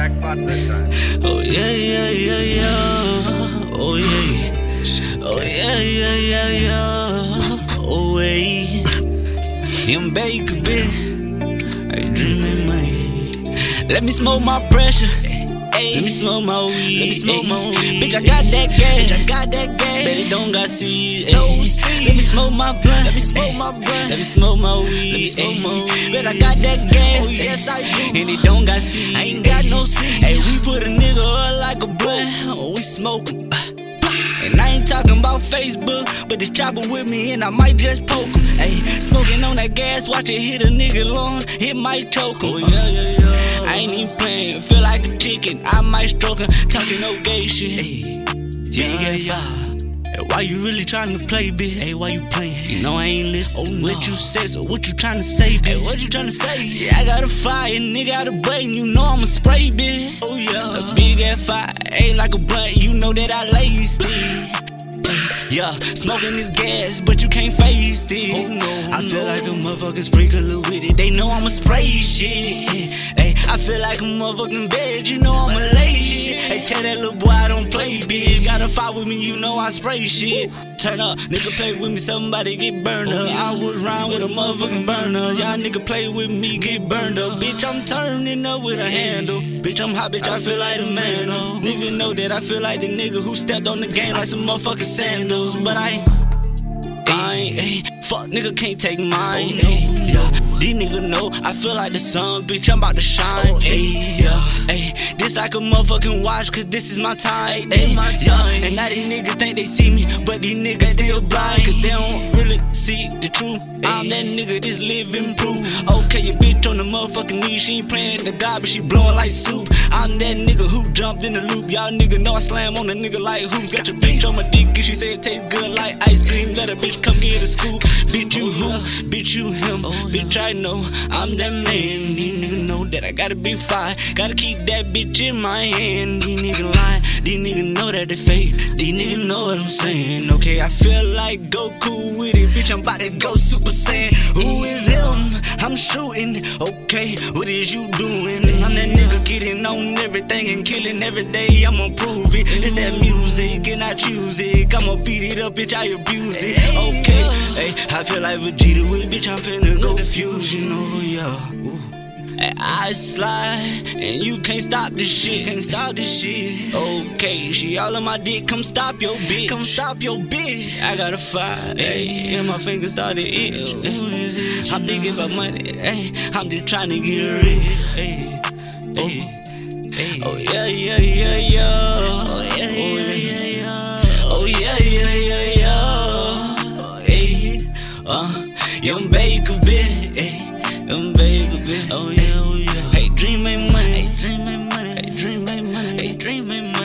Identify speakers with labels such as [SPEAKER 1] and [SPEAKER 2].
[SPEAKER 1] jackpot this time.
[SPEAKER 2] Oh yeah, yeah, yeah, yeah. Oh yeah. Oh yeah, yeah, yeah, yeah. Oh hey. Him Baker, bitch. I dreaming money. Let me smoke my pressure. Let me smoke my weed. Let me smoke my weed. Bitch, I got that gas. Bitch, I got that gas. Bet it don't got seeds. No seeds. Smoke my blunt. Let me smoke my blunt. Let me smoke my weed. Let me smoke my weed. Bet I got that gas. Oh yes I do. And it don't got seeds. I ain't got no seeds. Hey, we put a nigga up like a blunt. Oh, we smoke 'em. And I ain't talking about Facebook, but this chopper with me and I might just poke him. Hey, smoking on that gas, watch it hit a nigga lungs, it might choke him. Oh, yeah, yeah, yeah. I ain't even playing, feel like a chicken, I might stroke him, talking no gay shit. Hey, yeah, yeah, yeah. Hey, why you really trying to play, bitch? Hey, why you playing? You know I ain't listening. Oh, no. What you say? So what you trying to say, bitch? Hey, what you trying to say? Yeah, I got a fire, nigga got a button. You know I'ma spray, bitch. Oh yeah, a big ass fire, ain't like a blunt. You know that I it. Yeah, smoking this gas, but you can't face it. Oh no, oh, I feel like a motherfucking sprinkler with it. They know I'ma spray shit. Hey, I feel like a motherfucking bed. You know I'm a lay shit. Hey, tell that little boy fight with me, you know I spray shit. Turn up, nigga play with me, somebody get burned up. I was round with a motherfucking burner. Y'all nigga play with me, get burned up. Bitch, I'm turning up with a handle. Bitch, I'm hot, bitch, I feel like a man. Oh. Nigga know that I feel like the nigga who stepped on the game like some motherfucking sandals. But I ain't, I ain't, eh. fuck nigga can't take mine. ayy, yeah. These niggas know I feel like the sun, bitch, I'm about to shine. Ayy, yeah, like a motherfucking watch, cause this is my time. Ayy, yeah. And now these niggas think they see me, but these niggas still blind, cause they don't really see the truth. I'm that nigga, this living proof. Okay, your bitch on the motherfucking knee, she ain't praying to God, but she blowing like soup. I'm that nigga who jumped in the loop. Y'all nigga know I slam on a nigga like who's got your bitch on my dick, and she say it tastes good like ice cream. Let a bitch come get a scoop. Bitch, you who? Bitch, you him. Oh, bitch, I know I'm that man. These niggas know that I gotta be fine. Gotta keep that bitch in my hand. These niggas lying. These niggas know that they fake. These niggas know what I'm saying. Okay, I feel like Goku with it. Bitch, I'm about to go Super Saiyan. Who is him? I'm shooting. Okay, what is you doing? I'm that nigga getting on everything and killing every day. I'ma prove it. This that music and I choose it. I'ma beat it up, bitch. I abuse it. Okay, hey, I feel like Vegeta with bitch. I'm finna go fusion. Oh yeah. Ooh. And I slide, and you can't stop this shit. Can't stop this shit. Okay, she all on my dick. Come stop your bitch. Come stop your bitch. I gotta fight. Hey, and my fingers started itch. I'm thinking about money. Hey, I'm just trying to get rich. Hey, hey, hey. Oh yeah, yeah, yeah, yeah. Oh yeah, oh yeah, yeah, yeah. Oh yeah, yeah, yeah, yeah. Hey, uh, young baker bitch. Hey. Young baby, bitch. Oh yeah, oh yeah. Hey, dream ain't money. Hey, dream ain't money. Hey, dream ain't money. Hey, dream ain't